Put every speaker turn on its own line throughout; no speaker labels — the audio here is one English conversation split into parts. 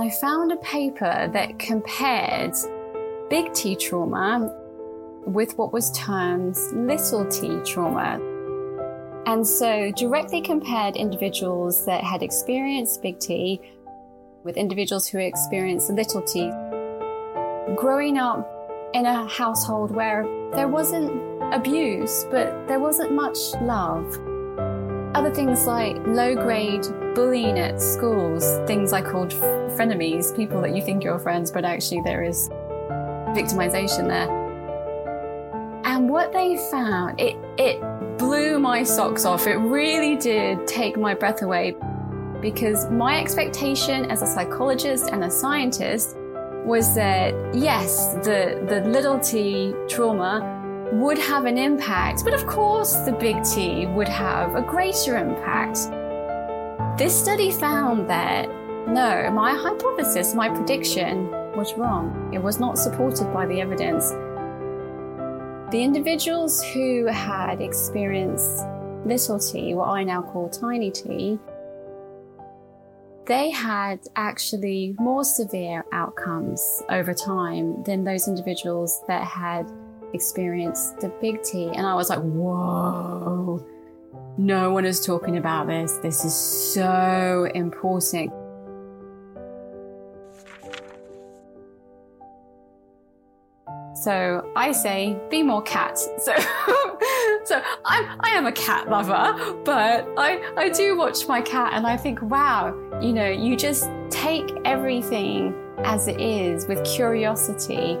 I found a paper that compared big T trauma with what was termed little t trauma. And so directly compared individuals that had experienced big T with individuals who experienced little t. Growing up in a household where there wasn't abuse, but there wasn't much love. Other things like low grade bullying at schools, things I called frenemies, people that you think you're friends, but actually there is victimization there. And what they found, it, it blew my socks off. It really did take my breath away because my expectation as a psychologist and a scientist was that yes, the, the little t trauma would have an impact, but of course the big T would have a greater impact. This study found that no, my hypothesis, my prediction was wrong. It was not supported by the evidence. The individuals who had experienced little t, what I now call tiny t, they had actually more severe outcomes over time than those individuals that had experienced the big T. And I was like, whoa, no one is talking about this. This is so important. So I say, be more cat. So, so I'm, I am a cat lover, but I, I do watch my cat and I think, wow, you know, you just take everything as it is with curiosity.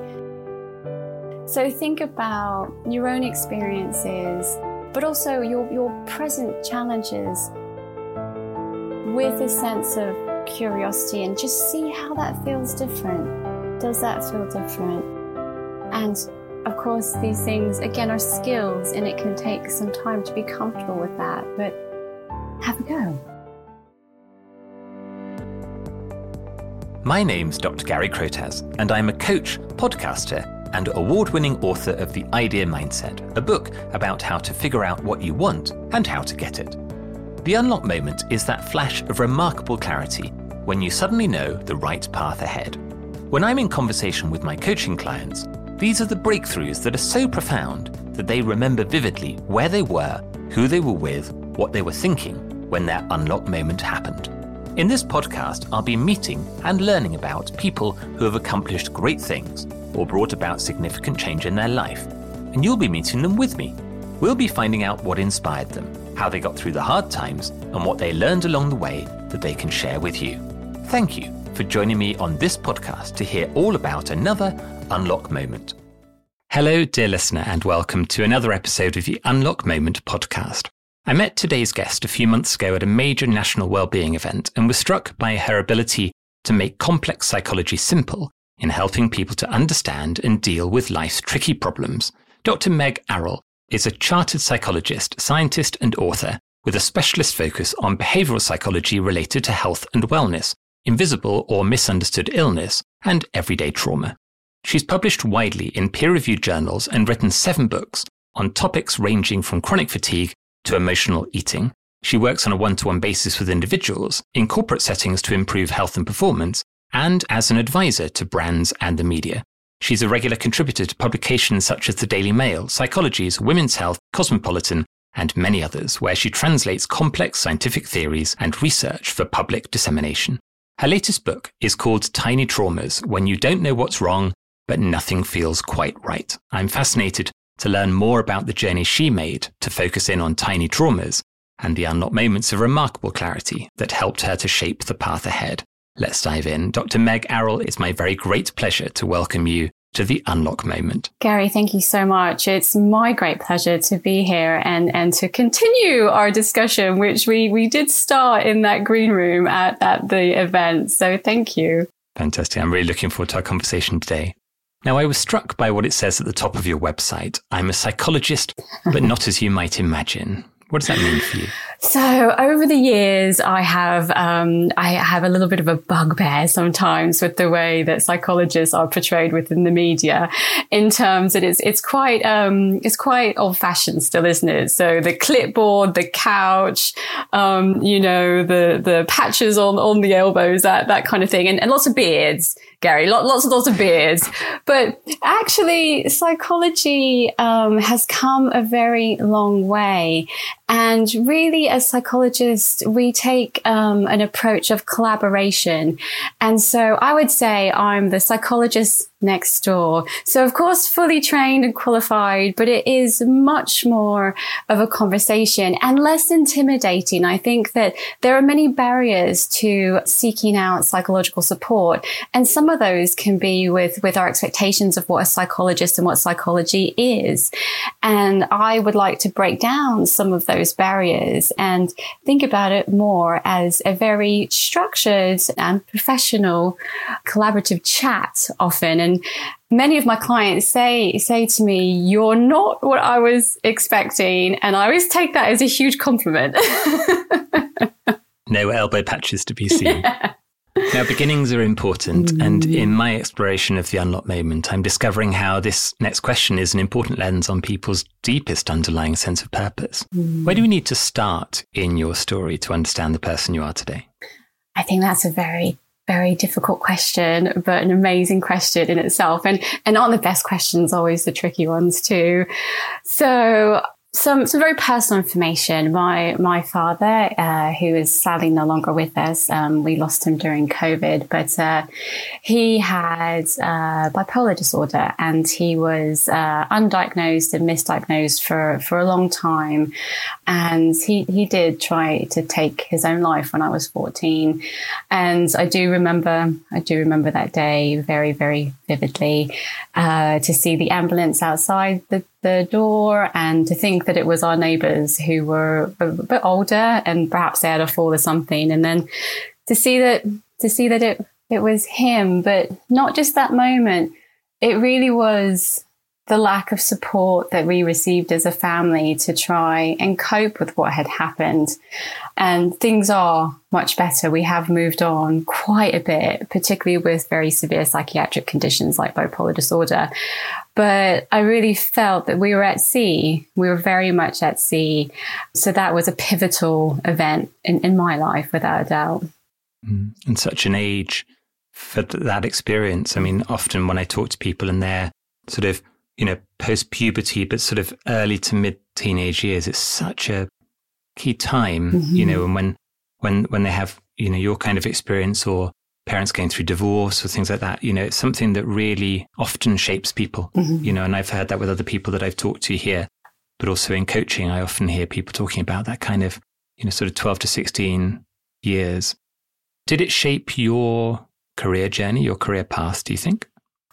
So think about your own experiences, but also your, your present challenges with a sense of curiosity and just see how that feels different. Does that feel different? And of course, these things, again, are skills and it can take some time to be comfortable with that, but have a go.
My name's Dr. Gary Crotaz, and I'm a coach, podcaster, and award winning author of The Idea Mindset, a book about how to figure out what you want and how to get it. The unlock moment is that flash of remarkable clarity when you suddenly know the right path ahead. When I'm in conversation with my coaching clients, these are the breakthroughs that are so profound that they remember vividly where they were, who they were with, what they were thinking when their unlock moment happened. In this podcast, I'll be meeting and learning about people who have accomplished great things or brought about significant change in their life. And you'll be meeting them with me. We'll be finding out what inspired them, how they got through the hard times, and what they learned along the way that they can share with you. Thank you for joining me on this podcast to hear all about another Unlock Moment. Hello, dear listener, and welcome to another episode of the Unlock Moment podcast. I met today's guest a few months ago at a major national well-being event and was struck by her ability to make complex psychology simple in helping people to understand and deal with life's tricky problems. Dr. Meg Arroll is a chartered psychologist, scientist, and author with a specialist focus on behavioral psychology related to health and wellness, invisible or misunderstood illness, and everyday trauma. She's published widely in peer reviewed journals and written seven books on topics ranging from chronic fatigue to emotional eating. She works on a one to one basis with individuals, in corporate settings to improve health and performance, and as an advisor to brands and the media. She's a regular contributor to publications such as the Daily Mail, Psychologies, Women's Health, Cosmopolitan, and many others, where she translates complex scientific theories and research for public dissemination. Her latest book is called Tiny Traumas When You Don't Know What's Wrong but nothing feels quite right. I'm fascinated to learn more about the journey she made to focus in on tiny traumas and the unlocked moments of remarkable clarity that helped her to shape the path ahead. Let's dive in. Dr. Meg Arroll, it's my very great pleasure to welcome you to the unlock moment.
Gary, thank you so much. It's my great pleasure to be here and, and to continue our discussion, which we, we did start in that green room at, at the event. So thank you.
Fantastic. I'm really looking forward to our conversation today. Now, I was struck by what it says at the top of your website. I'm a psychologist, but not as you might imagine. What does that mean for you?
So over the years, I have um, I have a little bit of a bugbear sometimes with the way that psychologists are portrayed within the media, in terms that it's it's quite um, it's quite old fashioned still, isn't it? So the clipboard, the couch, um, you know, the the patches on on the elbows, that that kind of thing, and, and lots of beards. Gary, lots and lots of beards. But actually, psychology um, has come a very long way. And really, as psychologists, we take um, an approach of collaboration. And so I would say I'm the psychologist next door. So of course, fully trained and qualified, but it is much more of a conversation and less intimidating. I think that there are many barriers to seeking out psychological support. And some of those can be with, with our expectations of what a psychologist and what psychology is. And I would like to break down some of those barriers and think about it more as a very structured and professional collaborative chat often. And many of my clients say, say to me, you're not what I was expecting. And I always take that as a huge compliment.
no elbow patches to be seen. Now, beginnings are important. Mm. And in my exploration of the unlocked moment, I'm discovering how this next question is an important lens on people's deepest underlying sense of purpose. Mm. Where do we need to start in your story to understand the person you are today?
I think that's a very very difficult question, but an amazing question in itself. And, and aren't the best questions always the tricky ones too? So some some very personal information. My my father, uh, who is sadly no longer with us, um, we lost him during COVID, but uh, he had uh, bipolar disorder, and he was uh, undiagnosed and misdiagnosed for for a long time, and he he did try to take his own life when I was fourteen, and I do remember I do remember that day very very vividly uh, to see the ambulance outside the the door and to think that it was our neighbors who were a bit older and perhaps they had a fall or something. And then to see that, to see that it, it was him, but not just that moment. It really was the lack of support that we received as a family to try and cope with what had happened. And things are much better. We have moved on quite a bit, particularly with very severe psychiatric conditions like bipolar disorder. But I really felt that we were at sea. We were very much at sea. So that was a pivotal event in, in my life, without a doubt.
Mm. And such an age for that experience. I mean, often when I talk to people and they're sort of you know, post puberty, but sort of early to mid teenage years, it's such a key time, mm-hmm. you know, and when, when, when they have, you know, your kind of experience or parents going through divorce or things like that, you know, it's something that really often shapes people, mm-hmm. you know, and I've heard that with other people that I've talked to here, but also in coaching, I often hear people talking about that kind of, you know, sort of 12 to 16 years. Did it shape your career journey, your career path, do you think?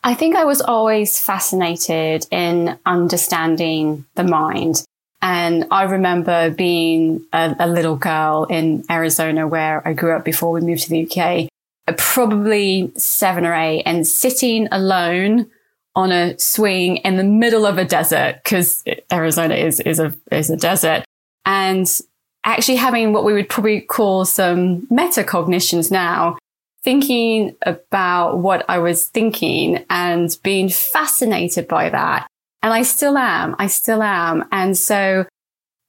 I think I was always fascinated in understanding the mind. And I remember being a, a, little girl in Arizona where I grew up before we moved to the UK, probably seven or eight, and sitting alone on a swing in the middle of a desert because Arizona is, is a, is a desert and actually having what we would probably call some metacognitions now thinking about what I was thinking and being fascinated by that. And I still am. I still am. And so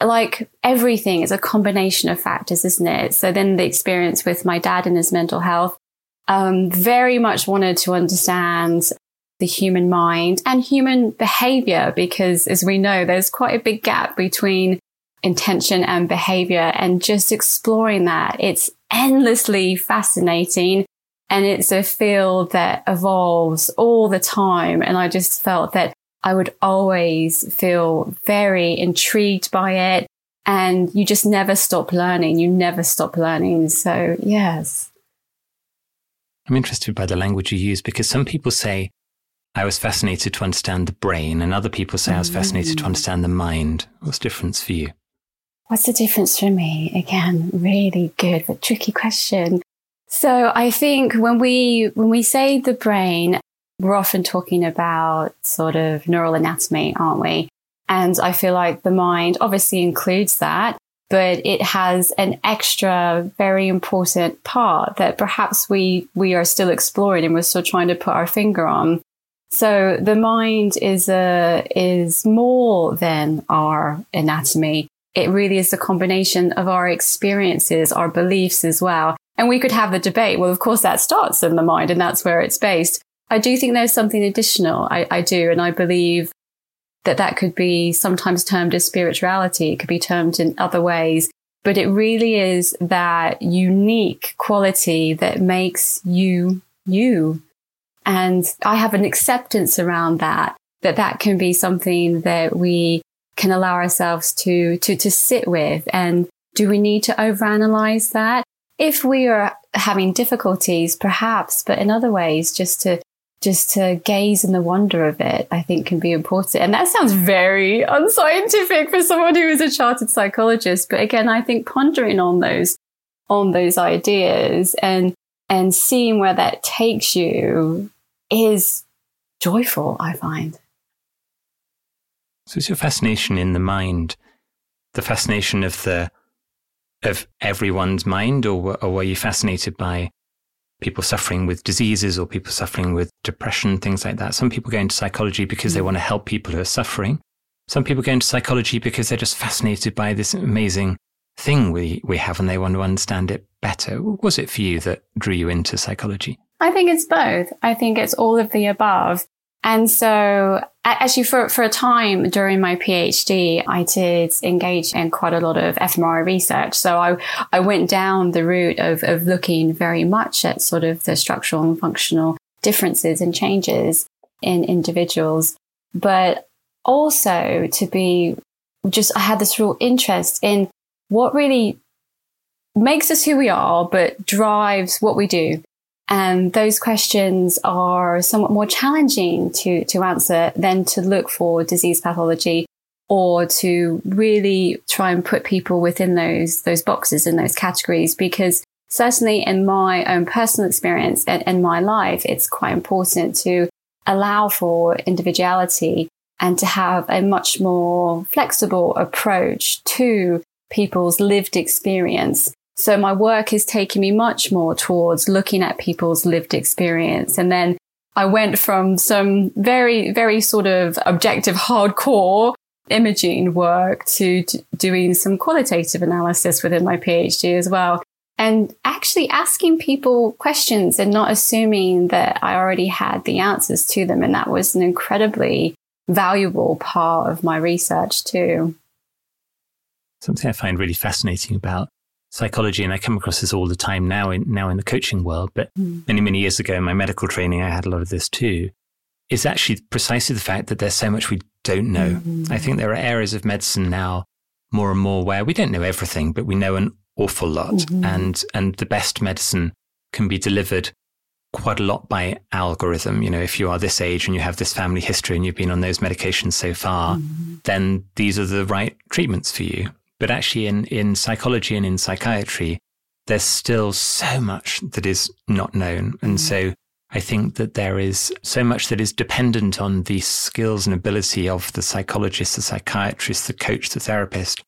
like everything is a combination of factors, isn't it? So then the experience with my dad and his mental health, um, very much wanted to understand the human mind and human behavior because as we know, there's quite a big gap between intention and behavior and just exploring that. It's endlessly fascinating. And it's a field that evolves all the time. And I just felt that I would always feel very intrigued by it. And you just never stop learning. You never stop learning. So, yes.
I'm interested by the language you use because some people say, I was fascinated to understand the brain, and other people say I was fascinated to mm. understand the mind. What's the difference for you?
What's the difference for me? Again, really good but tricky question. So I think when we, when we say the brain, we're often talking about sort of neural anatomy, aren't we? And I feel like the mind obviously includes that. but it has an extra very important part that perhaps we we are still exploring and we're still trying to put our finger on so the mind is a is more than our anatomy it really is a combination of our experiences our beliefs as well and we could have the debate well of course that starts in the mind and that's where it's based i do think there's something additional i, I do and i believe that that could be sometimes termed as spirituality. It could be termed in other ways, but it really is that unique quality that makes you you. And I have an acceptance around that, that that can be something that we can allow ourselves to, to, to sit with. And do we need to overanalyze that? If we are having difficulties, perhaps, but in other ways, just to just to gaze in the wonder of it, I think can be important. And that sounds very unscientific for someone who is a chartered psychologist. But again, I think pondering on those, on those ideas and, and seeing where that takes you is joyful, I find.
So it's your fascination in the mind, the fascination of the, of everyone's mind, or, or were you fascinated by people suffering with diseases or people suffering with depression, things like that. Some people go into psychology because they mm. want to help people who are suffering. Some people go into psychology because they're just fascinated by this amazing thing we, we have and they want to understand it better. What was it for you that drew you into psychology?
I think it's both. I think it's all of the above. And so actually for, for a time during my PhD, I did engage in quite a lot of fMRI research. So I, I went down the route of, of looking very much at sort of the structural and functional differences and changes in individuals, but also to be just, I had this real interest in what really makes us who we are, but drives what we do. And those questions are somewhat more challenging to, to answer than to look for disease pathology or to really try and put people within those, those boxes in those categories. Because certainly in my own personal experience and in my life, it's quite important to allow for individuality and to have a much more flexible approach to people's lived experience so my work is taking me much more towards looking at people's lived experience. And then I went from some very, very sort of objective, hardcore imaging work to, to doing some qualitative analysis within my PhD as well. And actually asking people questions and not assuming that I already had the answers to them. And that was an incredibly valuable part of my research too.
Something I find really fascinating about psychology, and I come across this all the time now in now in the coaching world. But mm. many many years ago in my medical training, I had a lot of this too. Is actually precisely the fact that there's so much we don't know. Mm-hmm. I think there are areas of medicine now more and more where we don't know everything, but we know an awful lot, mm-hmm. and and the best medicine can be delivered quite a lot by algorithm. You know, if you are this age and you have this family history and you've been on those medications so far, mm-hmm. then these are the right treatments for you. But actually, in, in psychology and in psychiatry, there's still so much that is not known. And mm. so I think that there is so much that is dependent on the skills and ability of the psychologist, the psychiatrist, the coach, the therapist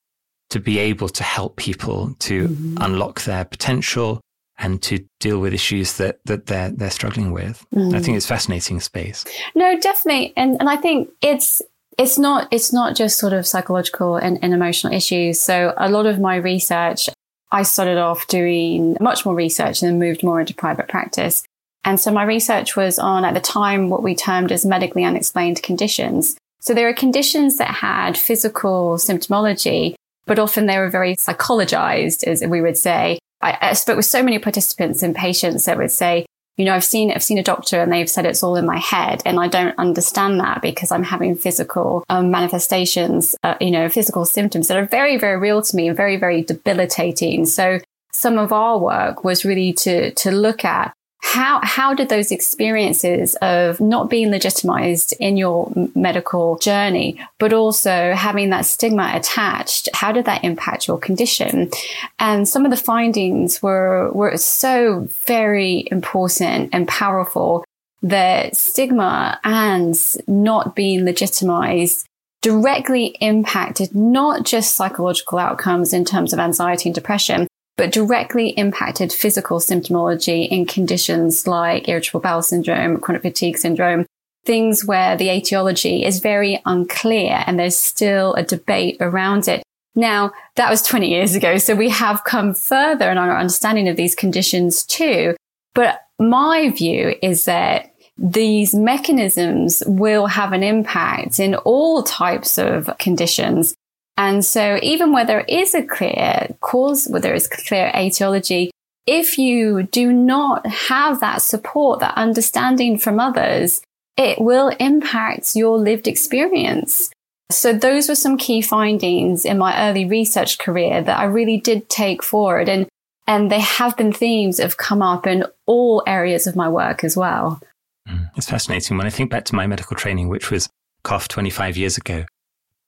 to be able to help people to mm-hmm. unlock their potential and to deal with issues that, that they're, they're struggling with. Mm. I think it's fascinating space.
No, definitely. And, and I think it's, it's not it's not just sort of psychological and, and emotional issues. So a lot of my research, I started off doing much more research and then moved more into private practice. And so my research was on at the time what we termed as medically unexplained conditions. So there are conditions that had physical symptomology, but often they were very psychologized, as we would say. I, I spoke with so many participants and patients that would say, you know, I've seen I've seen a doctor and they've said it's all in my head, and I don't understand that because I'm having physical um, manifestations, uh, you know, physical symptoms that are very, very real to me and very, very debilitating. So some of our work was really to to look at how how did those experiences of not being legitimized in your medical journey but also having that stigma attached how did that impact your condition? And some of the findings were were so very important and powerful that stigma and not being legitimized directly impacted not just psychological outcomes in terms of anxiety and depression, but directly impacted physical symptomology in conditions like irritable bowel syndrome, chronic fatigue syndrome, things where the etiology is very unclear and there's still a debate around it. Now, that was 20 years ago, so we have come further in our understanding of these conditions too. But my view is that these mechanisms will have an impact in all types of conditions. And so even where there is a clear cause, where there is clear etiology, if you do not have that support, that understanding from others, it will impact your lived experience. So those were some key findings in my early research career that I really did take forward. And, and they have been themes that have come up in all areas of my work as well.
Mm, it's fascinating. When I think back to my medical training, which was cough 25 years ago,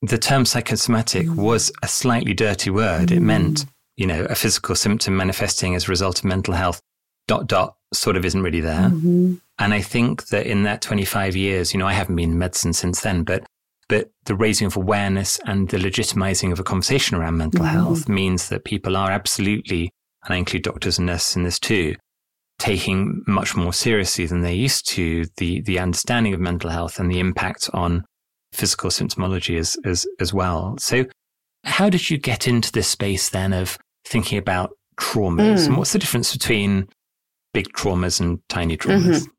the term psychosomatic mm. was a slightly dirty word. Mm. It meant, you know, a physical symptom manifesting as a result of mental health, dot, dot, sort of isn't really there. Mm-hmm. And I think that in that 25 years, you know, I haven't been in medicine since then, but but the raising of awareness and the legitimizing of a conversation around mental mm-hmm. health means that people are absolutely, and I include doctors and nurses in this too, taking much more seriously than they used to the the understanding of mental health and the impact on physical symptomology as as as well. So, how did you get into this space then of thinking about traumas, mm. and what's the difference between big traumas and tiny traumas? Mm-hmm.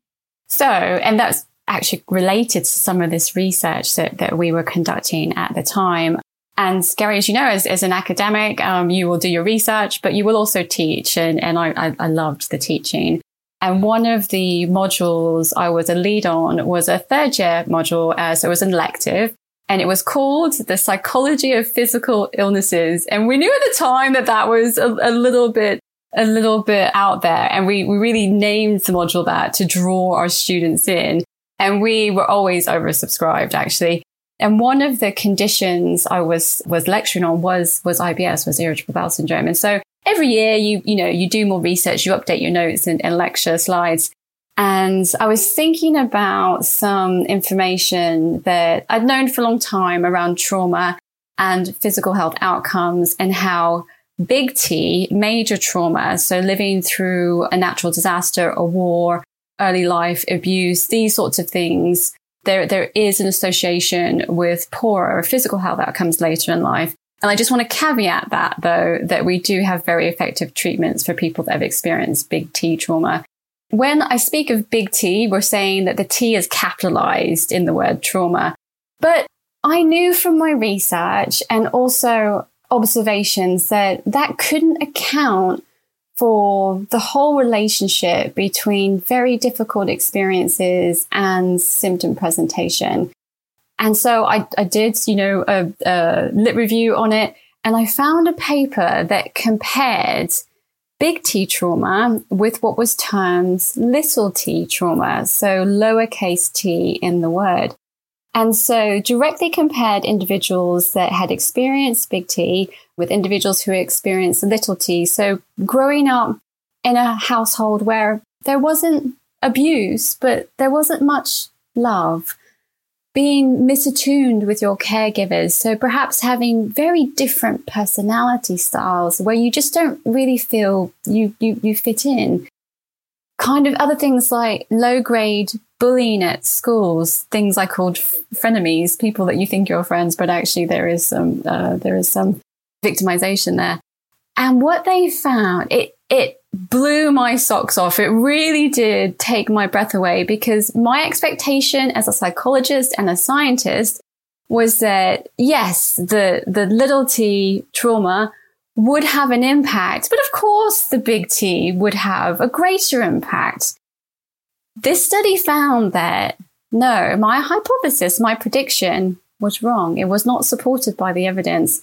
So, and that's actually related to some of this research that, that we were conducting at the time. And Gary, as you know, as, as an academic, um, you will do your research, but you will also teach. And, and I, I, I loved the teaching. And one of the modules I was a lead on was a third year module. Uh, so it was an elective and it was called the psychology of physical illnesses. And we knew at the time that that was a, a little bit a little bit out there. And we, we really named the module that to draw our students in. And we were always oversubscribed, actually. And one of the conditions I was, was lecturing on was, was IBS, was irritable bowel syndrome. And so every year you, you know, you do more research, you update your notes and, and lecture slides. And I was thinking about some information that I'd known for a long time around trauma and physical health outcomes and how Big T, major trauma, so living through a natural disaster, a war, early life abuse, these sorts of things, there, there is an association with poorer physical health outcomes later in life. And I just want to caveat that though, that we do have very effective treatments for people that have experienced big T trauma. When I speak of big T, we're saying that the T is capitalized in the word trauma. But I knew from my research and also observations that that couldn't account for the whole relationship between very difficult experiences and symptom presentation. And so I, I did, you know, a, a lit review on it and I found a paper that compared big T trauma with what was termed little t trauma. So lowercase t in the word. And so directly compared individuals that had experienced big T with individuals who experienced little t. So growing up in a household where there wasn't abuse, but there wasn't much love, being misattuned with your caregivers. So perhaps having very different personality styles where you just don't really feel you, you, you fit in. Kind of other things like low grade bullying at schools, things I called frenemies, people that you think you're friends, but actually there is some, uh, there is some victimization there. And what they found, it, it blew my socks off. It really did take my breath away because my expectation as a psychologist and a scientist was that yes, the, the little t trauma would have an impact, but of course the big T would have a greater impact. This study found that no, my hypothesis, my prediction was wrong. It was not supported by the evidence.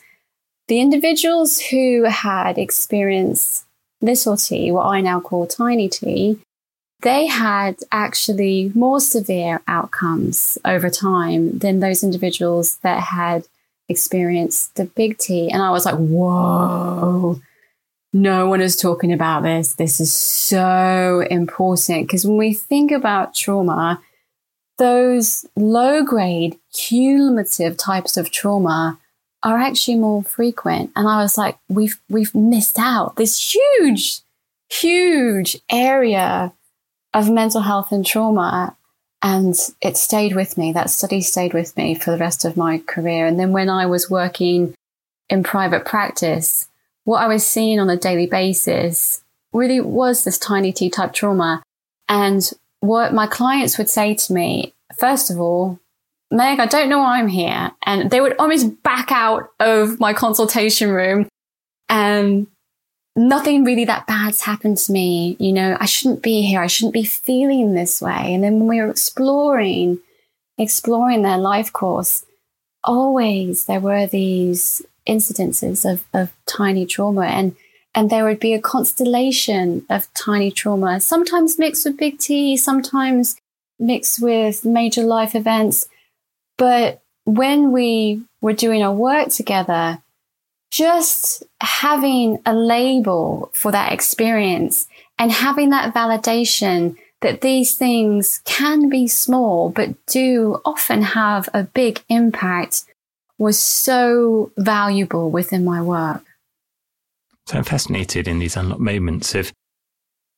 The individuals who had experienced little t, what I now call tiny t, they had actually more severe outcomes over time than those individuals that had experienced the big T. And I was like, whoa, no one is talking about this. This is so important. Because when we think about trauma, those low grade cumulative types of trauma are actually more frequent. And I was like, we've, we've missed out this huge, huge area of mental health and trauma. And it stayed with me. That study stayed with me for the rest of my career. And then when I was working in private practice, what I was seeing on a daily basis really was this tiny T type trauma. And what my clients would say to me, first of all, Meg, I don't know why I'm here. And they would almost back out of my consultation room and nothing really that bad's happened to me. You know, I shouldn't be here. I shouldn't be feeling this way. And then when we were exploring, exploring their life course, always there were these incidences of, of tiny trauma and and there would be a constellation of tiny trauma, sometimes mixed with big T, sometimes mixed with major life events. But when we were doing our work together, just having a label for that experience and having that validation that these things can be small, but do often have a big impact was so valuable within my work.
So I'm fascinated in these unlocked moments of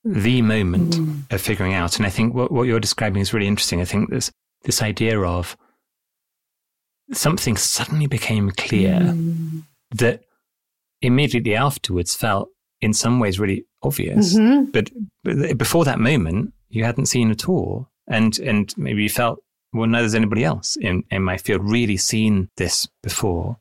the moment mm. of figuring out. And I think what, what you're describing is really interesting. I think there's this idea of something suddenly became clear mm. that immediately afterwards felt in some ways really obvious. Mm-hmm. But, before that moment, you hadn't seen at all. And, and maybe you felt, well, no, there's anybody else in, in my field really seen this before.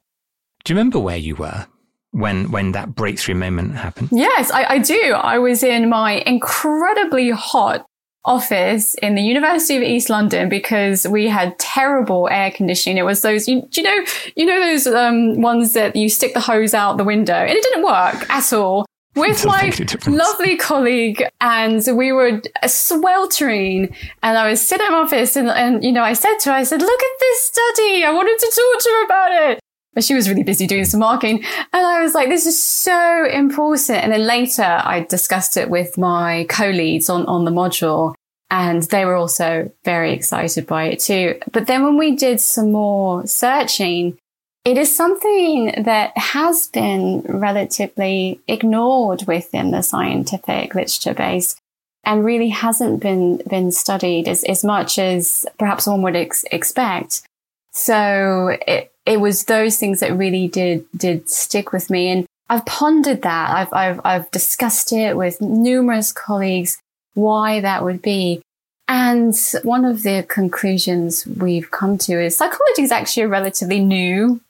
Do you remember where you were when when that breakthrough moment happened?
Yes, I, I do. I was in my incredibly hot office in the University of East London because we had terrible air conditioning. It was those, you, you know, you know those um, ones that you stick the hose out the window, and it didn't work at all. With my lovely colleague, and we were sweltering, and I was sitting in my office, and, and you know, I said to her, I said, "Look at this study. I wanted to talk to her about it." But she was really busy doing some marking. And I was like, this is so important. And then later I discussed it with my co-leads on, on the module and they were also very excited by it too. But then when we did some more searching, it is something that has been relatively ignored within the scientific literature base and really hasn't been, been studied as, as much as perhaps one would ex- expect. So it, it was those things that really did did stick with me and I've pondered that. I've, I've, I've discussed it with numerous colleagues why that would be. And one of the conclusions we've come to is psychology is actually a relatively new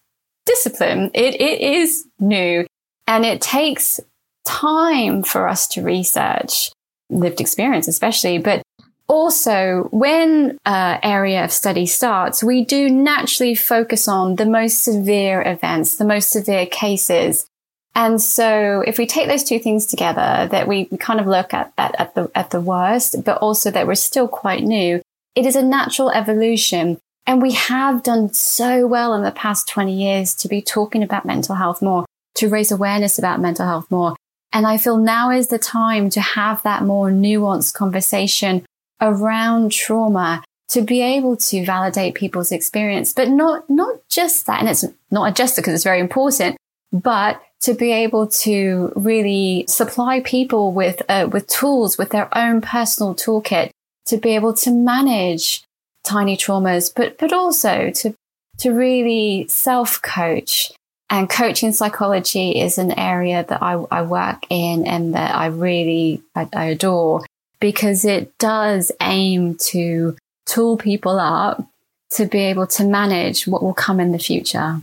discipline. It, it is new and it takes time for us to research lived experience, especially, but also, when uh, area of study starts, we do naturally focus on the most severe events, the most severe cases. And so if we take those two things together, that we kind of look at, at, at the, at the worst, but also that we're still quite new, it is a natural evolution. And we have done so well in the past 20 years to be talking about mental health more, to raise awareness about mental health more. And I feel now is the time to have that more nuanced conversation around trauma to be able to validate people's experience, but not, not just that. And it's not just because it's very important, but to be able to really supply people with, uh, with tools, with their own personal toolkit to be able to manage tiny traumas, but, but also to, to really self coach. And coaching psychology is an area that I, I work in and that I really, I, I adore because it does aim to tool people up to be able to manage what will come in the future.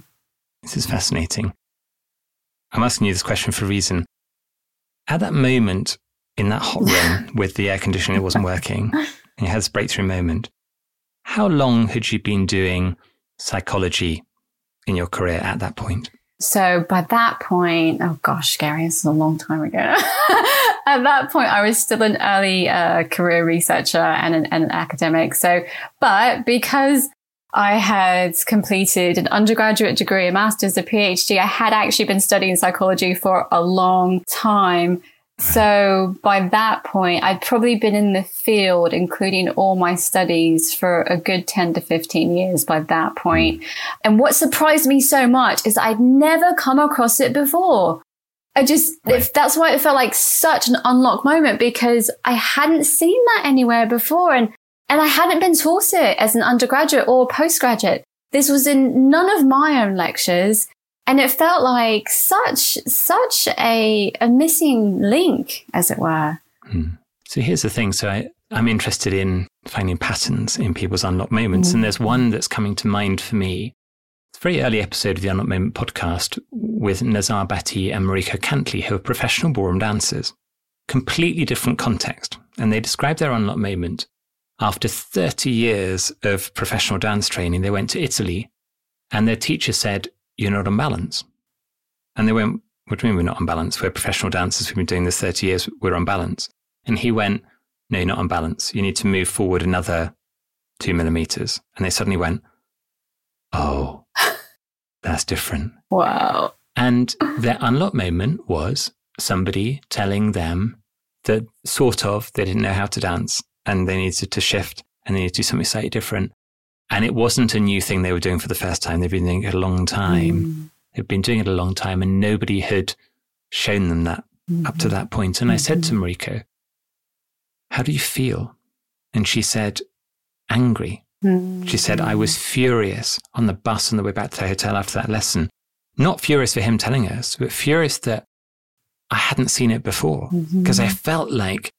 This is fascinating. I'm asking you this question for a reason. At that moment in that hot room with the air conditioning, it wasn't working, and you had this breakthrough moment, how long had you been doing psychology in your career at that point?
So by that point, oh gosh, Gary, this is a long time ago. At that point, I was still an early uh, career researcher and an, and an academic. So, but because I had completed an undergraduate degree, a master's, a PhD, I had actually been studying psychology for a long time. So by that point, I'd probably been in the field, including all my studies for a good 10 to 15 years by that point. And what surprised me so much is I'd never come across it before. I just, if that's why it felt like such an unlocked moment because I hadn't seen that anywhere before. And, and I hadn't been taught it as an undergraduate or postgraduate. This was in none of my own lectures. And it felt like such, such a, a missing link, as it were.
Hmm. So here's the thing. So I, I'm interested in finding patterns in people's unlocked moments. Mm. And there's one that's coming to mind for me It's a very early episode of the Unlocked Moment podcast with Nazar Bhatti and Mariko Cantley, who are professional ballroom dancers. Completely different context. And they describe their unlocked moment. After 30 years of professional dance training, they went to Italy and their teacher said, You're not on balance. And they went, What do you mean we're not on balance? We're professional dancers. We've been doing this 30 years. We're on balance. And he went, No, you're not on balance. You need to move forward another two millimeters. And they suddenly went, Oh, that's different.
Wow.
And their unlock moment was somebody telling them that sort of they didn't know how to dance and they needed to shift and they needed to do something slightly different. And it wasn't a new thing they were doing for the first time. They've been doing it a long time. Mm. They've been doing it a long time and nobody had shown them that mm-hmm. up to mm-hmm. that point. And mm-hmm. I said to mm-hmm. Mariko, How do you feel? And she said, Angry. She said, I was furious on the bus on the way back to the hotel after that lesson. Not furious for him telling us, but furious that I hadn't seen it before. Because mm-hmm. I felt like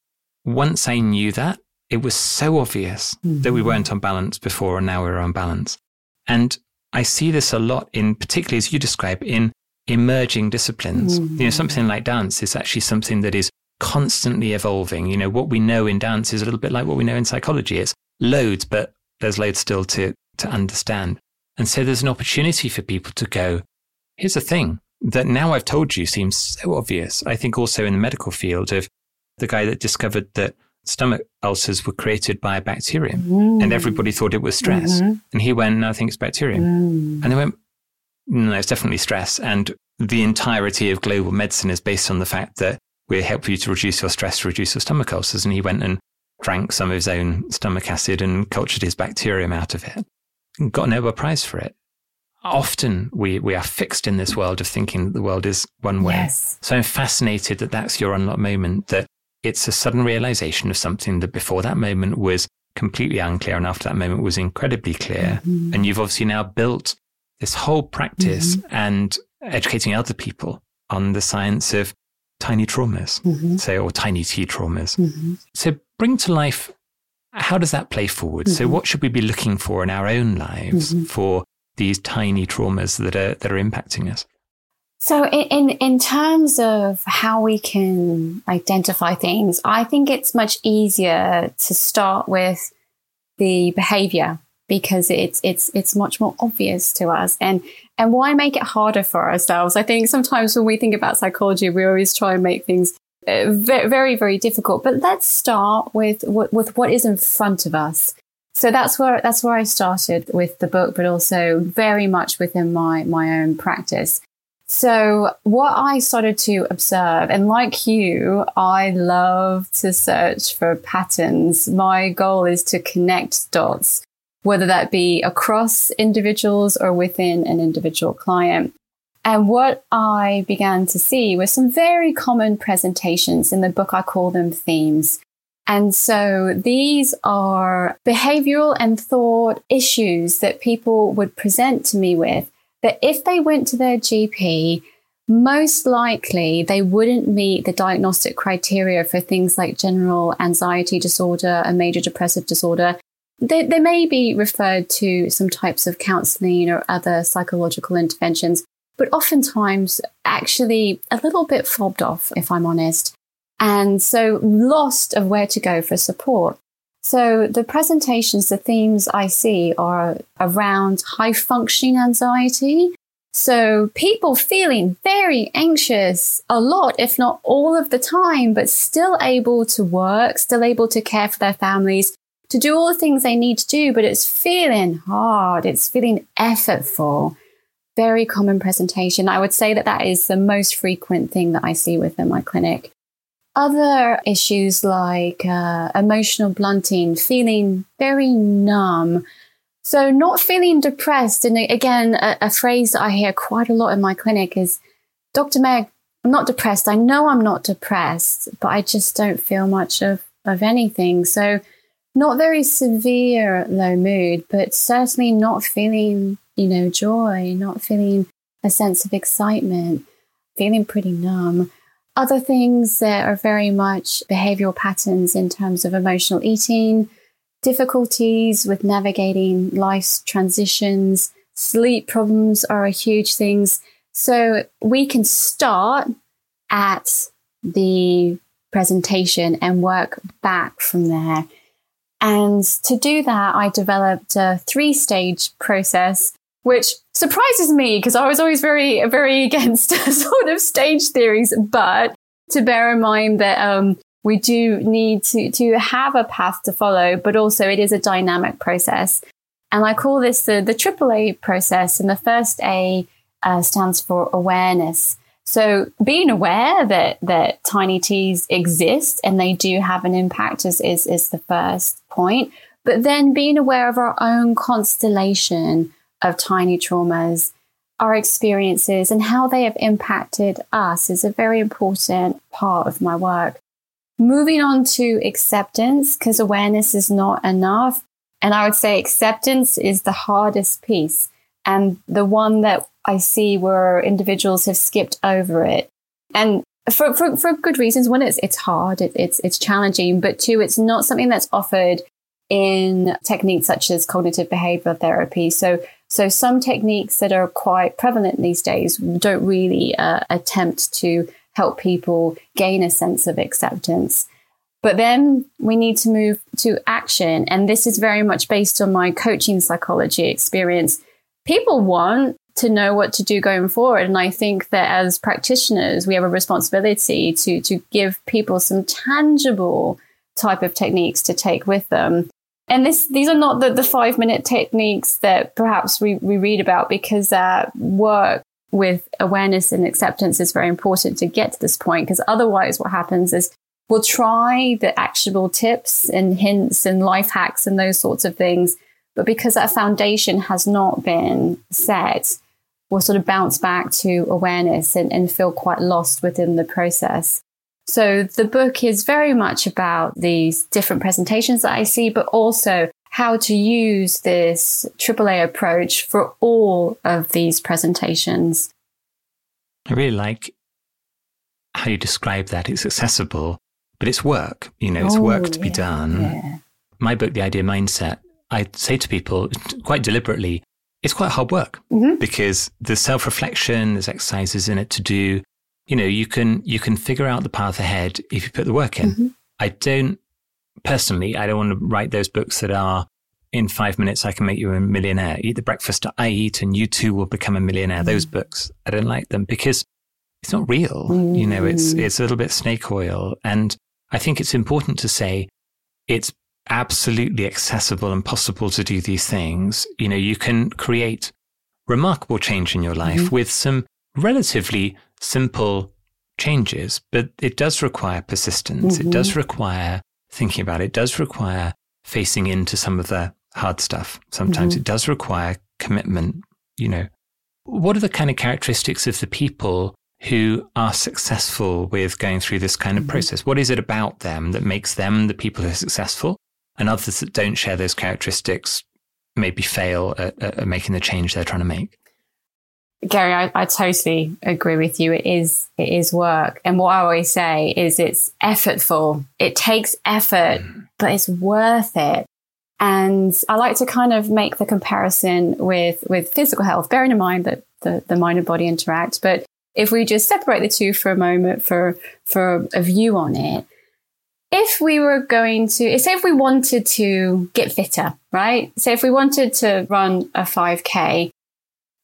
once I knew that, it was so obvious mm-hmm. that we mm-hmm. weren't on balance before and now we're on balance. And I see this a lot in, particularly as you describe, in emerging disciplines. Mm-hmm. You know, something like dance is actually something that is constantly evolving. You know, what we know in dance is a little bit like what we know in psychology. It's loads, but there's loads still to, to understand. And so there's an opportunity for people to go, here's a thing that now I've told you seems so obvious. I think also in the medical field of the guy that discovered that stomach ulcers were created by a bacterium mm. and everybody thought it was stress. Mm-hmm. And he went, no, I think it's bacterium. Mm. And they went, no, it's definitely stress. And the entirety of global medicine is based on the fact that we help you to reduce your stress, to reduce your stomach ulcers. And he went and drank some of his own stomach acid and cultured his bacterium out of it. And got a Nobel Prize for it. Often we, we are fixed in this world of thinking that the world is one way.
Yes.
So I'm fascinated that that's your unlock moment, that it's a sudden realization of something that before that moment was completely unclear and after that moment was incredibly clear. Mm-hmm. And you've obviously now built this whole practice mm-hmm. and educating other people on the science of tiny traumas, mm-hmm. say, or tiny T traumas. Mm-hmm. So bring to life how does that play forward? Mm-hmm. So what should we be looking for in our own lives mm-hmm. for these tiny traumas that are that are impacting us?
So in, in, in terms of how we can identify things, I think it's much easier to start with the behavior because it's it's it's much more obvious to us and and why make it harder for ourselves i think sometimes when we think about psychology we always try and make things uh, very, very difficult. But let's start with what, with what is in front of us. So that's where that's where I started with the book, but also very much within my my own practice. So what I started to observe, and like you, I love to search for patterns. My goal is to connect dots, whether that be across individuals or within an individual client. And what I began to see were some very common presentations. In the book, I call them themes. And so these are behavioral and thought issues that people would present to me with that if they went to their GP, most likely they wouldn't meet the diagnostic criteria for things like general anxiety disorder and major depressive disorder. They, they may be referred to some types of counseling or other psychological interventions, but oftentimes actually a little bit fobbed off, if I'm honest. And so lost of where to go for support. So the presentations, the themes I see are around high functioning anxiety. So people feeling very anxious a lot, if not all of the time, but still able to work, still able to care for their families, to do all the things they need to do, but it's feeling hard. It's feeling effortful very common presentation. I would say that that is the most frequent thing that I see within my clinic. Other issues like uh, emotional blunting, feeling very numb. So, not feeling depressed. And again, a, a phrase that I hear quite a lot in my clinic is Dr. Meg, I'm not depressed. I know I'm not depressed, but I just don't feel much of, of anything. So, not very severe low mood, but certainly not feeling, you know, joy, not feeling a sense of excitement, feeling pretty numb. Other things that are very much behavioral patterns in terms of emotional eating, difficulties with navigating life's transitions, sleep problems are huge things. So we can start at the presentation and work back from there. And to do that, I developed a three stage process which surprises me because I was always very, very against sort of stage theories. But to bear in mind that um, we do need to, to have a path to follow, but also it is a dynamic process. And I call this the, the AAA process. And the first A uh, stands for awareness. So being aware that, that tiny T's exist and they do have an impact is, is, is the first point. But then being aware of our own constellation of tiny traumas, our experiences, and how they have impacted us is a very important part of my work. Moving on to acceptance, because awareness is not enough. And I would say acceptance is the hardest piece and the one that I see where individuals have skipped over it. And for, for, for good reasons. One, it's, it's hard, it, it's, it's challenging, but two, it's not something that's offered in techniques such as cognitive behavioral therapy. So so some techniques that are quite prevalent these days don't really uh, attempt to help people gain a sense of acceptance. But then we need to move to action. And this is very much based on my coaching psychology experience. People want to know what to do going forward. And I think that as practitioners, we have a responsibility to, to give people some tangible type of techniques to take with them and this these are not the, the five minute techniques that perhaps we, we read about because uh, work with awareness and acceptance is very important to get to this point because otherwise what happens is we'll try the actionable tips and hints and life hacks and those sorts of things. But because that foundation has not been set we'll sort of bounce back to awareness and, and feel quite lost within the process so the book is very much about these different presentations that I see, but also how to use this AAA approach for all of these presentations.
I really like how you describe that. It's accessible, but it's work. You know, it's oh, work to yeah, be done. Yeah. My book, The Idea Mindset, I say to people quite deliberately, it's quite hard work mm-hmm. because there's self reflection, there's exercises in it to do you know, you can you can figure out the path ahead if you put the work in. Mm-hmm. I don't personally, I don't want to write those books that are in five minutes I can make you a millionaire. Eat the breakfast I eat and you too will become a millionaire. Mm-hmm. Those books, I don't like them because it's not real. Mm-hmm. You know, it's it's a little bit snake oil. And I think it's important to say it's absolutely accessible and possible to do these things. You know, you can create remarkable change in your life mm-hmm. with some relatively simple changes, but it does require persistence. Mm-hmm. It does mm-hmm. require thinking about it. It does require facing into some of the hard stuff. Sometimes mm-hmm. it does require commitment. You know, what are the kind of characteristics of the people who are successful with going through this kind of mm-hmm. process? What is it about them that makes them the people who are successful and others that don't share those characteristics maybe fail at, at making the change they're trying to make?
Gary, I, I, totally agree with you. It is it is work, and what I always say is it's effortful. It takes effort, mm. but it's worth it. And I like to kind of make the comparison with with physical health, bearing in mind that the, the mind and body interact. But if we just separate the two for a moment for for a view on it, if we were going to say if we wanted to get fitter, right? So if we wanted to run a 5k,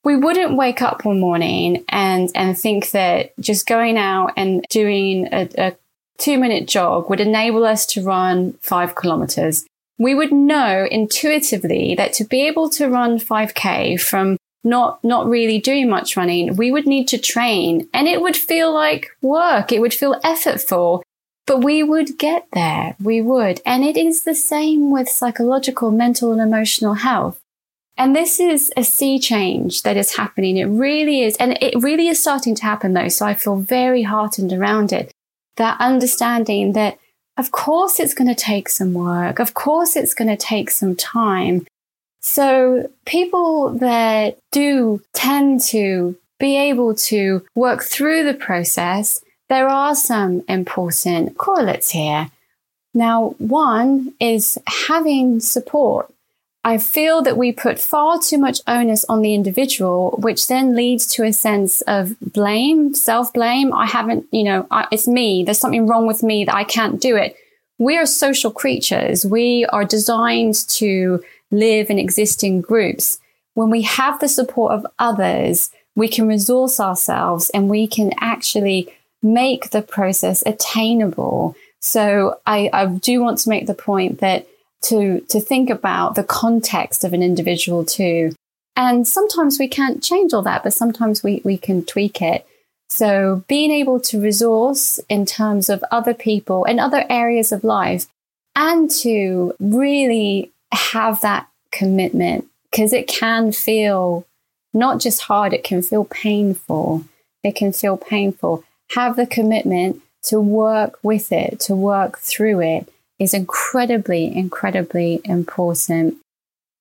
we wouldn't wake up one morning and and think that just going out and doing a, a two minute jog would enable us to run five kilometers. We would know intuitively that to be able to run 5k from not not really doing much running, we would need to train and it would feel like work. It would feel effortful. But we would get there. We would. And it is the same with psychological, mental and emotional health. And this is a sea change that is happening. It really is. And it really is starting to happen though. So I feel very heartened around it. That understanding that of course it's going to take some work. Of course it's going to take some time. So people that do tend to be able to work through the process, there are some important correlates here. Now, one is having support I feel that we put far too much onus on the individual, which then leads to a sense of blame, self blame. I haven't, you know, I, it's me. There's something wrong with me that I can't do it. We are social creatures. We are designed to live and exist in groups. When we have the support of others, we can resource ourselves and we can actually make the process attainable. So I, I do want to make the point that to to think about the context of an individual too. And sometimes we can't change all that, but sometimes we, we can tweak it. So being able to resource in terms of other people and other areas of life and to really have that commitment because it can feel not just hard, it can feel painful. It can feel painful. Have the commitment to work with it, to work through it, is incredibly, incredibly important.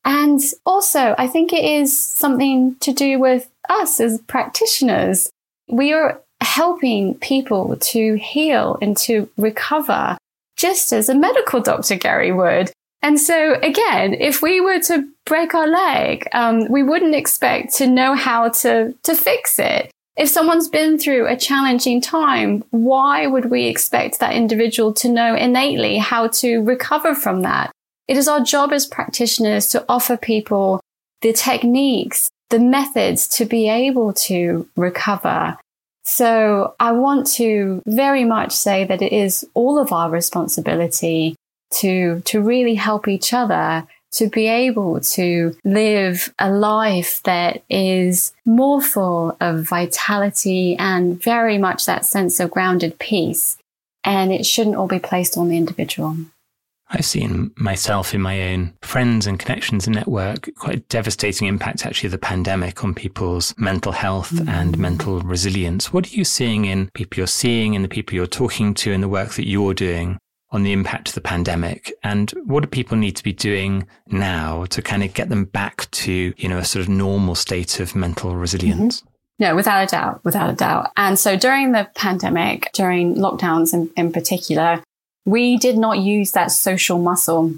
And also, I think it is something to do with us as practitioners. We are helping people to heal and to recover just as a medical doctor, Gary, would. And so again, if we were to break our leg, um, we wouldn't expect to know how to, to fix it. If someone's been through a challenging time, why would we expect that individual to know innately how to recover from that? It is our job as practitioners to offer people the techniques, the methods to be able to recover. So I want to very much say that it is all of our responsibility to, to really help each other to be able to live a life that is more full of vitality and very much that sense of grounded peace. And it shouldn't all be placed on the individual.
I've seen myself in my own friends and connections and network quite a devastating impact actually of the pandemic on people's mental health mm. and mental resilience. What are you seeing in people you're seeing and the people you're talking to in the work that you're doing on the impact of the pandemic and what do people need to be doing now to kind of get them back to, you know, a sort of normal state of mental resilience? Mm-hmm.
No, without a doubt, without a doubt. And so during the pandemic, during lockdowns in, in particular, we did not use that social muscle.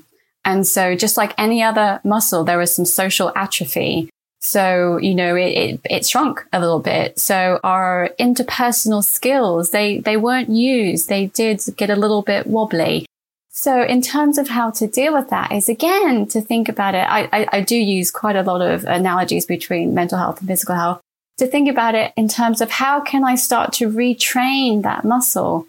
And so just like any other muscle, there was some social atrophy. So, you know, it, it, it, shrunk a little bit. So our interpersonal skills, they, they weren't used. They did get a little bit wobbly. So in terms of how to deal with that is again to think about it. I, I, I do use quite a lot of analogies between mental health and physical health to think about it in terms of how can I start to retrain that muscle?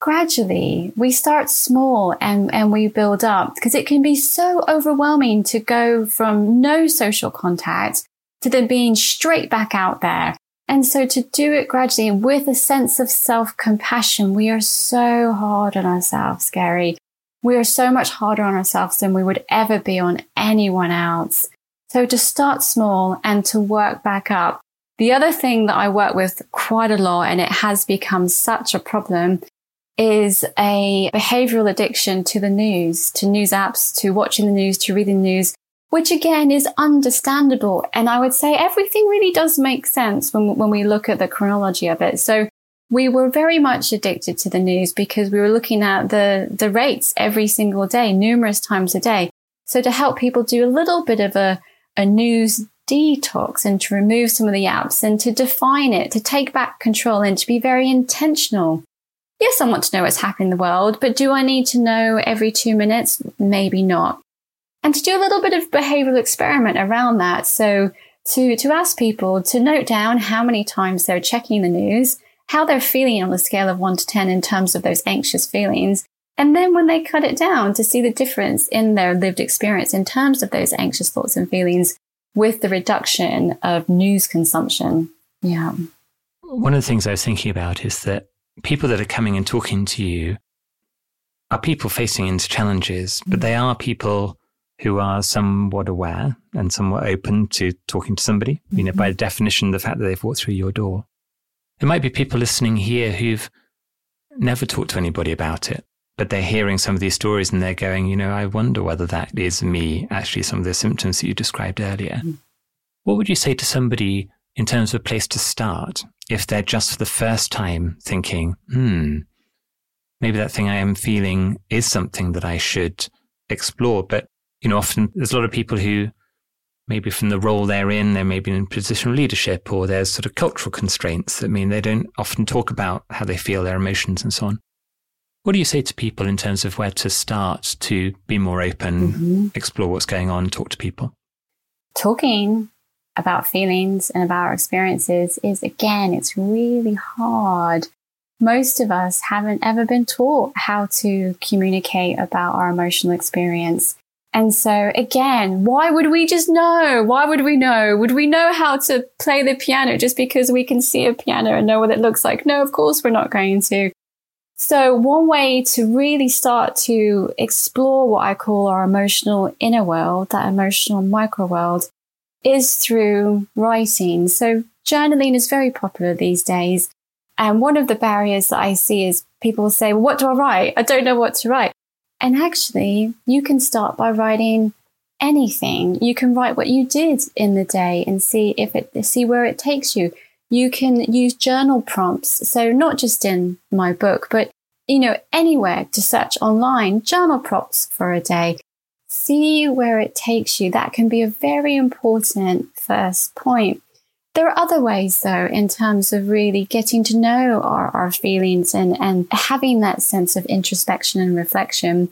Gradually we start small and, and we build up because it can be so overwhelming to go from no social contact to then being straight back out there. And so to do it gradually with a sense of self compassion, we are so hard on ourselves, Gary. We are so much harder on ourselves than we would ever be on anyone else. So to start small and to work back up. The other thing that I work with quite a lot, and it has become such a problem, is a behavioral addiction to the news, to news apps, to watching the news, to reading news, which again is understandable. And I would say everything really does make sense when, when we look at the chronology of it. So we were very much addicted to the news because we were looking at the, the rates every single day, numerous times a day. So to help people do a little bit of a, a news detox and to remove some of the apps and to define it, to take back control and to be very intentional yes, I want to know what's happening in the world, but do I need to know every two minutes? Maybe not. And to do a little bit of behavioral experiment around that. So to, to ask people to note down how many times they're checking the news, how they're feeling on a scale of one to 10 in terms of those anxious feelings. And then when they cut it down to see the difference in their lived experience in terms of those anxious thoughts and feelings with the reduction of news consumption. Yeah.
One of the things I was thinking about is that people that are coming and talking to you are people facing into challenges, but they are people who are somewhat aware and somewhat open to talking to somebody, you know, by mm-hmm. definition, the fact that they've walked through your door. There might be people listening here who've never talked to anybody about it, but they're hearing some of these stories and they're going, you know, I wonder whether that is me, actually, some of the symptoms that you described earlier. Mm-hmm. What would you say to somebody in terms of a place to start if they're just for the first time thinking, hmm, maybe that thing I am feeling is something that I should explore, but you know, often there's a lot of people who maybe from the role they're in, they may be in a position of leadership or there's sort of cultural constraints that mean they don't often talk about how they feel, their emotions and so on. What do you say to people in terms of where to start to be more open, mm-hmm. explore what's going on, talk to people?
Talking about feelings and about our experiences is again, it's really hard. Most of us haven't ever been taught how to communicate about our emotional experience. And so again, why would we just know? Why would we know? Would we know how to play the piano just because we can see a piano and know what it looks like? No, of course we're not going to. So one way to really start to explore what I call our emotional inner world, that emotional micro world, is through writing. So journaling is very popular these days. And one of the barriers that I see is people say, well, what do I write? I don't know what to write. And actually, you can start by writing anything. You can write what you did in the day and see if it, see where it takes you. You can use journal prompts. So not just in my book, but you know, anywhere to search online, journal prompts for a day. See where it takes you. That can be a very important first point. There are other ways though, in terms of really getting to know our, our feelings and, and having that sense of introspection and reflection.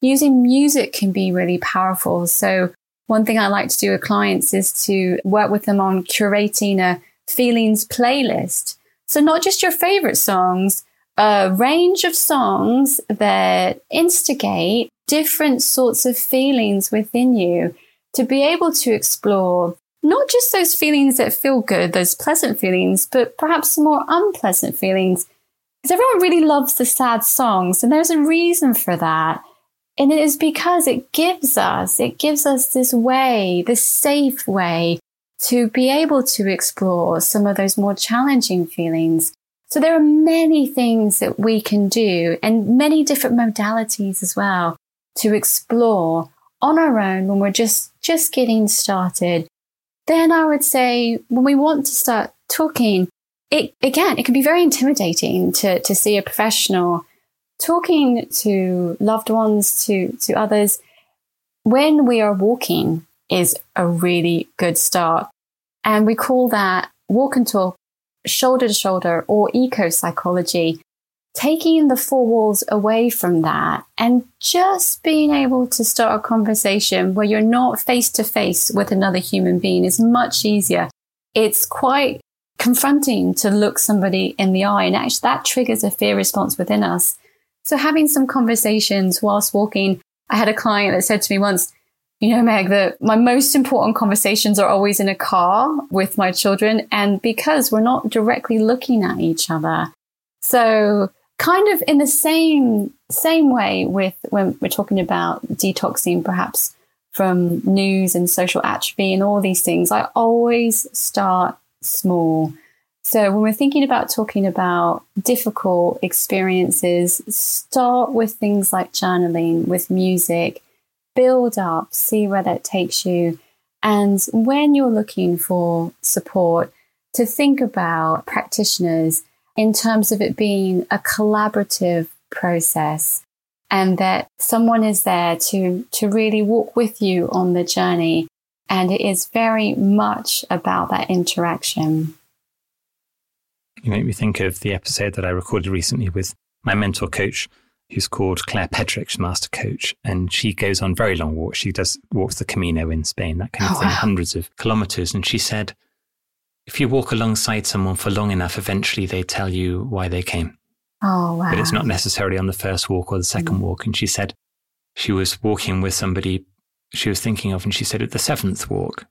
Using music can be really powerful. So one thing I like to do with clients is to work with them on curating a feelings playlist. So not just your favorite songs, a range of songs that instigate different sorts of feelings within you to be able to explore not just those feelings that feel good, those pleasant feelings, but perhaps more unpleasant feelings. Because everyone really loves the sad songs, and there's a reason for that. And it is because it gives us, it gives us this way, this safe way to be able to explore some of those more challenging feelings. So there are many things that we can do and many different modalities as well to explore on our own when we're just, just getting started. Then I would say when we want to start talking, it, again, it can be very intimidating to, to see a professional talking to loved ones, to, to others. When we are walking is a really good start. And we call that walk and talk shoulder to shoulder or eco psychology, taking the four walls away from that and just being able to start a conversation where you're not face to face with another human being is much easier. It's quite confronting to look somebody in the eye and actually that triggers a fear response within us. So having some conversations whilst walking, I had a client that said to me once, you know, Meg, that my most important conversations are always in a car with my children. And because we're not directly looking at each other. So kind of in the same, same way with when we're talking about detoxing, perhaps from news and social atrophy and all these things, I always start small. So when we're thinking about talking about difficult experiences, start with things like journaling, with music, build up, see where that takes you. And when you're looking for support, to think about practitioners in terms of it being a collaborative process and that someone is there to, to really walk with you on the journey. And it is very much about that interaction.
You make me think of the episode that I recorded recently with my mentor coach, who's called Claire Pedrick, master coach, and she goes on very long walks. She does walks the Camino in Spain, that kind of oh, thing, wow. hundreds of kilometers. And she said, if you walk alongside someone for long enough, eventually they tell you why they came.
Oh, wow.
But it's not necessarily on the first walk or the second mm. walk. And she said she was walking with somebody she was thinking of, and she said at the seventh walk,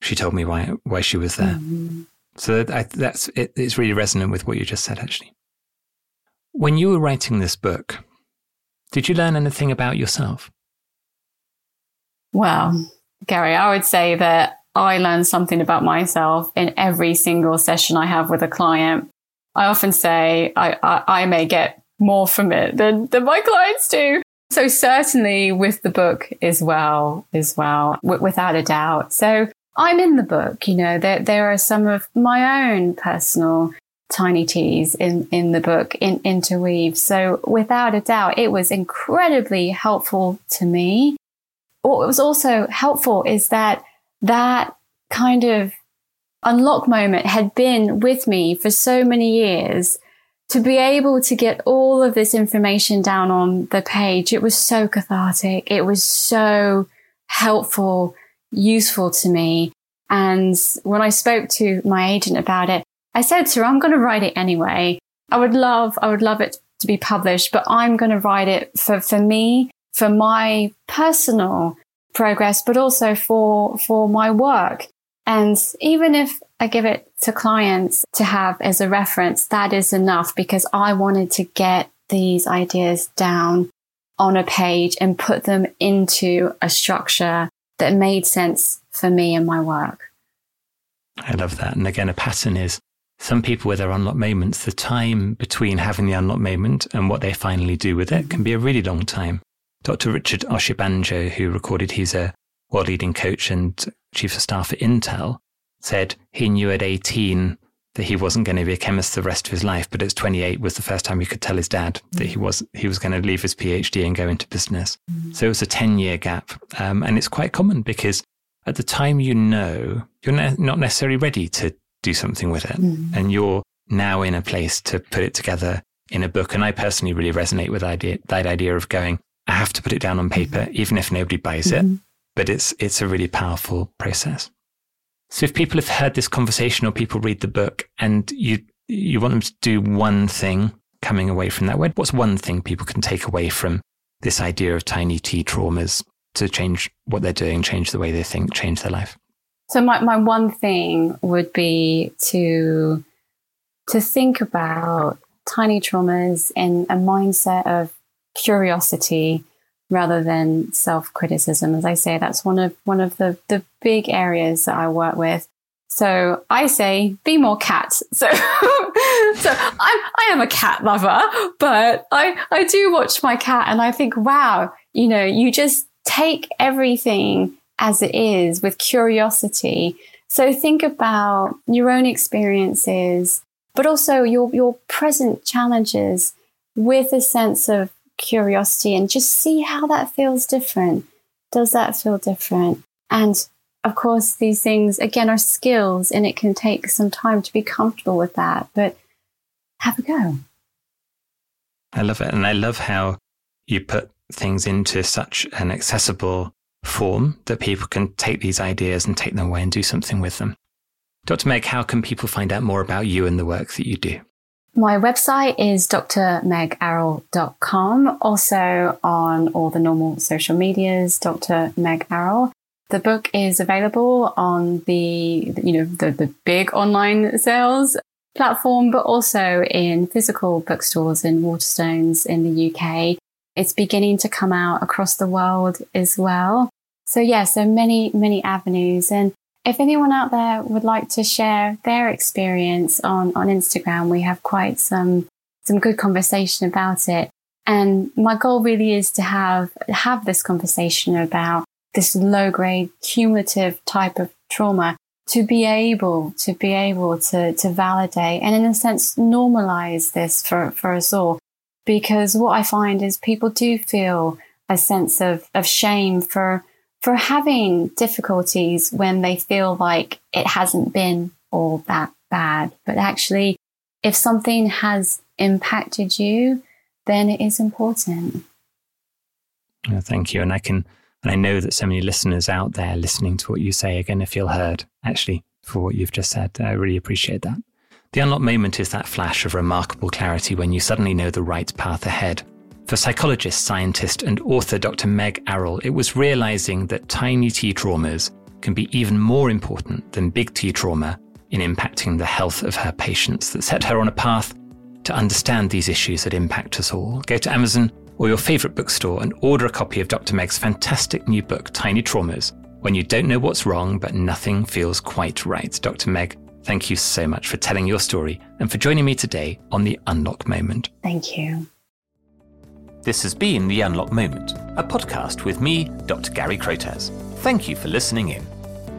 she told me why why she was there. Mm. So that, I, that's it, it's really resonant with what you just said, actually. When you were writing this book, Did you learn anything about yourself?
Well, Gary, I would say that I learn something about myself in every single session I have with a client. I often say I, I, I may get more from it than, than my clients do. So certainly with the book as well, as well, w- without a doubt. So I'm in the book, you know, there, there are some of my own personal tiny T's in, in the book in interweave. So without a doubt, it was incredibly helpful to me. What was also helpful is that that kind of unlock moment had been with me for so many years to be able to get all of this information down on the page. It was so cathartic. It was so helpful, useful to me. And when I spoke to my agent about it, I said to her, I'm going to write it anyway. I would love, I would love it to be published, but I'm going to write it for, for me, for my personal progress, but also for, for my work. And even if I give it to clients to have as a reference, that is enough because I wanted to get these ideas down on a page and put them into a structure that made sense for me and my work.
I love that. And again, a pattern is some people with their unlock moments, the time between having the unlock moment and what they finally do with it can be a really long time. Dr. Richard Oshibanjo, who recorded he's a world leading coach and chief of staff at Intel, said he knew at 18 that he wasn't going to be a chemist the rest of his life, but at 28 was the first time he could tell his dad that he was he was going to leave his PhD and go into business. Mm-hmm. So it was a 10 year gap, um, and it's quite common because at the time you know you're ne- not necessarily ready to do something with it, mm-hmm. and you're now in a place to put it together in a book. And I personally really resonate with idea, that idea of going. I have to put it down on paper, mm-hmm. even if nobody buys it. Mm-hmm. But it's it's a really powerful process. So if people have heard this conversation or people read the book and you you want them to do one thing coming away from that, word, what's one thing people can take away from this idea of tiny T traumas to change what they're doing, change the way they think, change their life?
So my, my one thing would be to to think about tiny traumas in a mindset of curiosity rather than self-criticism. As I say, that's one of one of the, the big areas that I work with. So I say, be more cat. So, so I'm, I am a cat lover, but I, I do watch my cat and I think, wow, you know, you just take everything as it is with curiosity. So think about your own experiences, but also your, your present challenges with a sense of curiosity and just see how that feels different. Does that feel different? And of course, these things again are skills and it can take some time to be comfortable with that, but have a go.
I love it. And I love how you put things into such an accessible form that people can take these ideas and take them away and do something with them. Dr. Meg, how can people find out more about you and the work that you do?
My website is drmegarroll.com. Also on all the normal social medias, Dr. Meg Arroll. The book is available on the, you know, the, the big online sales platform, but also in physical bookstores in Waterstones in the UK. It's beginning to come out across the world as well. So yeah, so many, many avenues. And if anyone out there would like to share their experience on, on Instagram, we have quite some, some good conversation about it. And my goal really is to have, have this conversation about this low grade cumulative type of trauma to be able to be able to, to validate and in a sense normalize this for, for us all. Because what I find is people do feel a sense of, of shame for for having difficulties when they feel like it hasn't been all that bad. But actually, if something has impacted you, then it is important.
Oh, thank you. And I can, and I know that so many listeners out there listening to what you say are going to feel heard, actually, for what you've just said. I really appreciate that. The unlock moment is that flash of remarkable clarity when you suddenly know the right path ahead. For psychologist, scientist, and author Dr. Meg Arroll, it was realizing that tiny t traumas can be even more important than big T trauma in impacting the health of her patients that set her on a path to understand these issues that impact us all. Go to Amazon or your favourite bookstore and order a copy of Dr. Meg's fantastic new book, Tiny Traumas, when you don't know what's wrong but nothing feels quite right. Dr. Meg, thank you so much for telling your story and for joining me today on The Unlock Moment.
Thank you.
This has been The Unlock Moment, a podcast with me, Dr. Gary Crotaz. Thank you for listening in.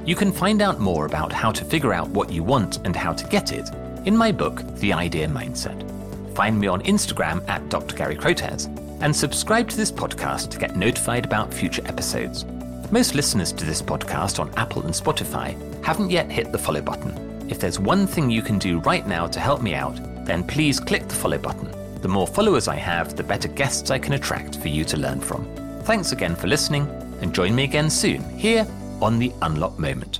You can find out more about how to figure out what you want and how to get it in my book, The Idea Mindset. Find me on Instagram at Dr. Gary Crotaz and subscribe to this podcast to get notified about future episodes. Most listeners to this podcast on Apple and Spotify haven't yet hit the follow button. If there's one thing you can do right now to help me out, then please click the follow button. The more followers I have, the better guests I can attract for you to learn from. Thanks again for listening, and join me again soon here on the Unlock Moment.